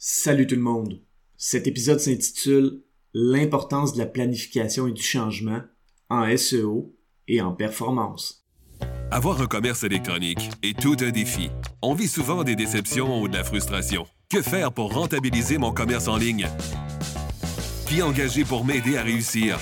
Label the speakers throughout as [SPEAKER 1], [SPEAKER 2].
[SPEAKER 1] Salut tout le monde. Cet épisode s'intitule L'importance de la planification et du changement en SEO et en performance.
[SPEAKER 2] Avoir un commerce électronique est tout un défi. On vit souvent des déceptions ou de la frustration. Que faire pour rentabiliser mon commerce en ligne? Qui engager pour m'aider à réussir?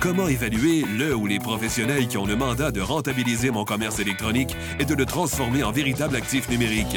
[SPEAKER 2] Comment évaluer le ou les professionnels qui ont le mandat de rentabiliser mon commerce électronique et de le transformer en véritable actif numérique?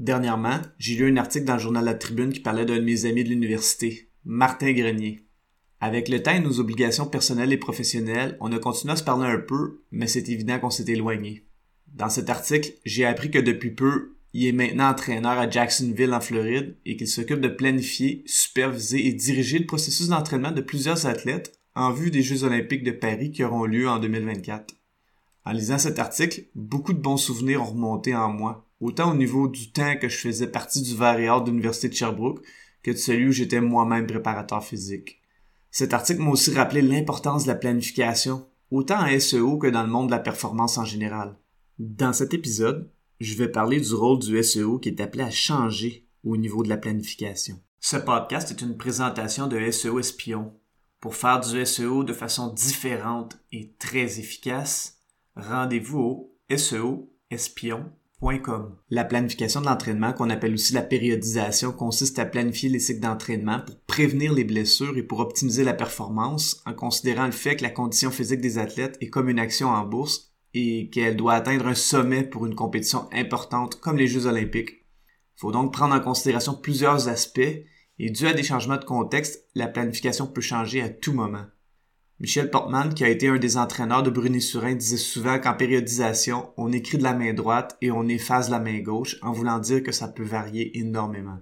[SPEAKER 1] Dernièrement, j'ai lu un article dans le journal La Tribune qui parlait d'un de mes amis de l'université, Martin Grenier. Avec le temps et nos obligations personnelles et professionnelles, on a continué à se parler un peu, mais c'est évident qu'on s'est éloigné. Dans cet article, j'ai appris que depuis peu, il est maintenant entraîneur à Jacksonville en Floride et qu'il s'occupe de planifier, superviser et diriger le processus d'entraînement de plusieurs athlètes en vue des Jeux olympiques de Paris qui auront lieu en 2024. En lisant cet article, beaucoup de bons souvenirs ont remonté en moi, autant au niveau du temps que je faisais partie du variable de l'Université de Sherbrooke que de celui où j'étais moi-même préparateur physique. Cet article m'a aussi rappelé l'importance de la planification, autant en SEO que dans le monde de la performance en général. Dans cet épisode, je vais parler du rôle du SEO qui est appelé à changer au niveau de la planification. Ce podcast est une présentation de SEO Espion. Pour faire du SEO de façon différente et très efficace, rendez-vous au SEOespion.com la planification de l'entraînement, qu'on appelle aussi la périodisation, consiste à planifier les cycles d'entraînement pour prévenir les blessures et pour optimiser la performance en considérant le fait que la condition physique des athlètes est comme une action en bourse et qu'elle doit atteindre un sommet pour une compétition importante comme les Jeux olympiques. Il faut donc prendre en considération plusieurs aspects et dû à des changements de contexte, la planification peut changer à tout moment. Michel Portman, qui a été un des entraîneurs de Brunet-Surin, disait souvent qu'en périodisation, on écrit de la main droite et on efface la main gauche, en voulant dire que ça peut varier énormément.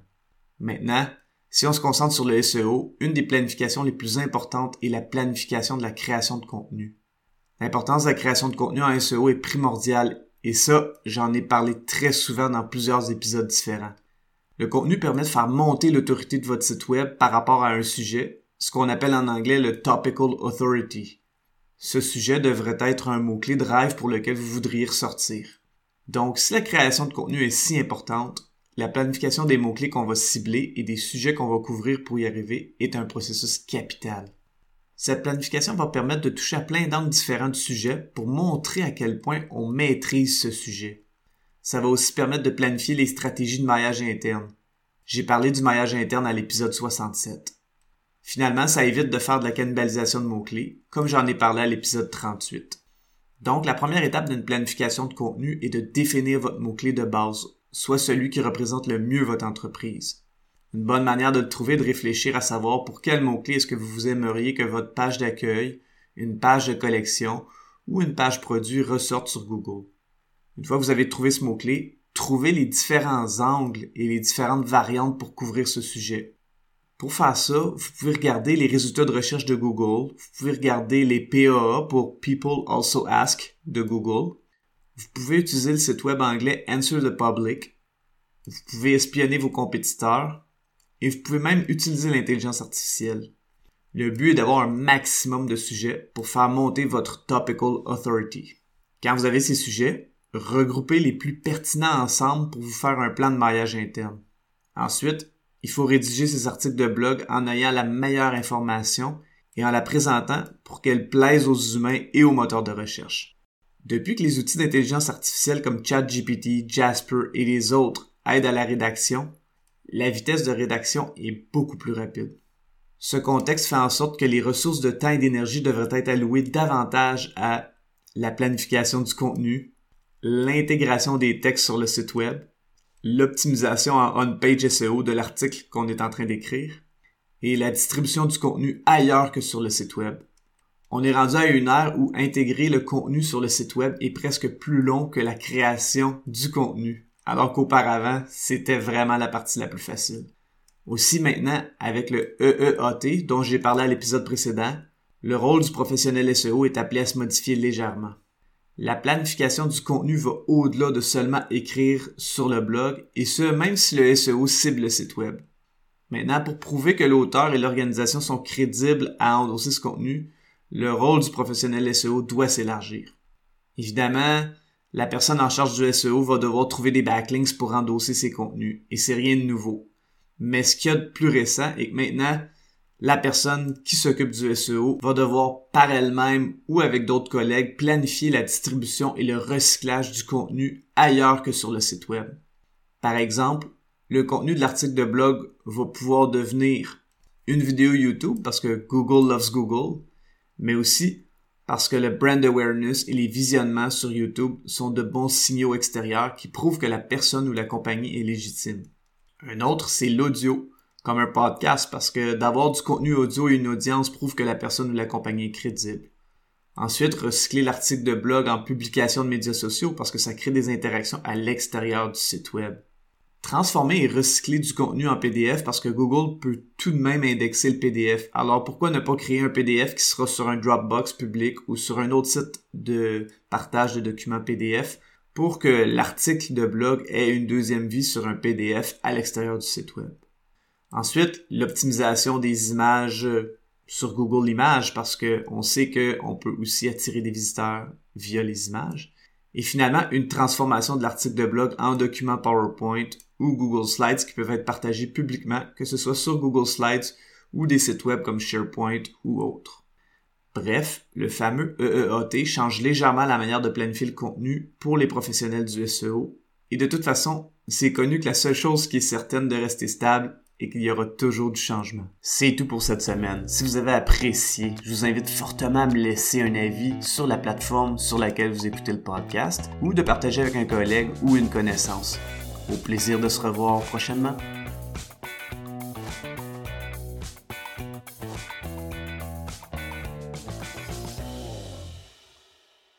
[SPEAKER 1] Maintenant, si on se concentre sur le SEO, une des planifications les plus importantes est la planification de la création de contenu. L'importance de la création de contenu en SEO est primordiale, et ça, j'en ai parlé très souvent dans plusieurs épisodes différents. Le contenu permet de faire monter l'autorité de votre site web par rapport à un sujet, ce qu'on appelle en anglais le topical authority. Ce sujet devrait être un mot-clé drive pour lequel vous voudriez ressortir. Donc, si la création de contenu est si importante, la planification des mots-clés qu'on va cibler et des sujets qu'on va couvrir pour y arriver est un processus capital. Cette planification va permettre de toucher à plein d'angles différents du sujet pour montrer à quel point on maîtrise ce sujet. Ça va aussi permettre de planifier les stratégies de maillage interne. J'ai parlé du maillage interne à l'épisode 67. Finalement, ça évite de faire de la cannibalisation de mots-clés, comme j'en ai parlé à l'épisode 38. Donc, la première étape d'une planification de contenu est de définir votre mot-clé de base, soit celui qui représente le mieux votre entreprise. Une bonne manière de le trouver est de réfléchir à savoir pour quel mot-clé est-ce que vous aimeriez que votre page d'accueil, une page de collection ou une page produit ressorte sur Google. Une fois que vous avez trouvé ce mot-clé, trouvez les différents angles et les différentes variantes pour couvrir ce sujet. Pour faire ça, vous pouvez regarder les résultats de recherche de Google. Vous pouvez regarder les PAA pour People Also Ask de Google. Vous pouvez utiliser le site web anglais Answer the Public. Vous pouvez espionner vos compétiteurs. Et vous pouvez même utiliser l'intelligence artificielle. Le but est d'avoir un maximum de sujets pour faire monter votre topical authority. Quand vous avez ces sujets, regroupez les plus pertinents ensemble pour vous faire un plan de mariage interne. Ensuite, il faut rédiger ces articles de blog en ayant la meilleure information et en la présentant pour qu'elle plaise aux humains et aux moteurs de recherche. Depuis que les outils d'intelligence artificielle comme ChatGPT, Jasper et les autres aident à la rédaction, la vitesse de rédaction est beaucoup plus rapide. Ce contexte fait en sorte que les ressources de temps et d'énergie devraient être allouées davantage à la planification du contenu, l'intégration des textes sur le site web, l'optimisation en on-page SEO de l'article qu'on est en train d'écrire et la distribution du contenu ailleurs que sur le site web. On est rendu à une ère où intégrer le contenu sur le site web est presque plus long que la création du contenu, alors qu'auparavant, c'était vraiment la partie la plus facile. Aussi maintenant, avec le EEAT dont j'ai parlé à l'épisode précédent, le rôle du professionnel SEO est appelé à se modifier légèrement. La planification du contenu va au-delà de seulement écrire sur le blog, et ce, même si le SEO cible le site web. Maintenant, pour prouver que l'auteur et l'organisation sont crédibles à endosser ce contenu, le rôle du professionnel SEO doit s'élargir. Évidemment, la personne en charge du SEO va devoir trouver des backlinks pour endosser ses contenus, et c'est rien de nouveau. Mais ce qu'il y a de plus récent est que maintenant, la personne qui s'occupe du SEO va devoir par elle-même ou avec d'autres collègues planifier la distribution et le recyclage du contenu ailleurs que sur le site web. Par exemple, le contenu de l'article de blog va pouvoir devenir une vidéo YouTube parce que Google loves Google, mais aussi parce que le brand awareness et les visionnements sur YouTube sont de bons signaux extérieurs qui prouvent que la personne ou la compagnie est légitime. Un autre, c'est l'audio, comme un podcast, parce que d'avoir du contenu audio et une audience prouve que la personne ou la compagnie est crédible. Ensuite, recycler l'article de blog en publication de médias sociaux parce que ça crée des interactions à l'extérieur du site web. Transformer et recycler du contenu en PDF parce que Google peut tout de même indexer le PDF. Alors pourquoi ne pas créer un PDF qui sera sur un Dropbox public ou sur un autre site de partage de documents PDF pour que l'article de blog ait une deuxième vie sur un PDF à l'extérieur du site web? Ensuite, l'optimisation des images sur Google Images parce qu'on sait qu'on peut aussi attirer des visiteurs via les images. Et finalement, une transformation de l'article de blog en document PowerPoint ou Google Slides qui peuvent être partagés publiquement, que ce soit sur Google Slides ou des sites web comme SharePoint ou autres. Bref, le fameux EEAT change légèrement la manière de planifier le contenu pour les professionnels du SEO. Et de toute façon, c'est connu que la seule chose qui est certaine de rester stable est qu'il y aura toujours du changement. C'est tout pour cette semaine. Si vous avez apprécié, je vous invite fortement à me laisser un avis sur la plateforme sur laquelle vous écoutez le podcast ou de partager avec un collègue ou une connaissance. Au plaisir de se revoir prochainement.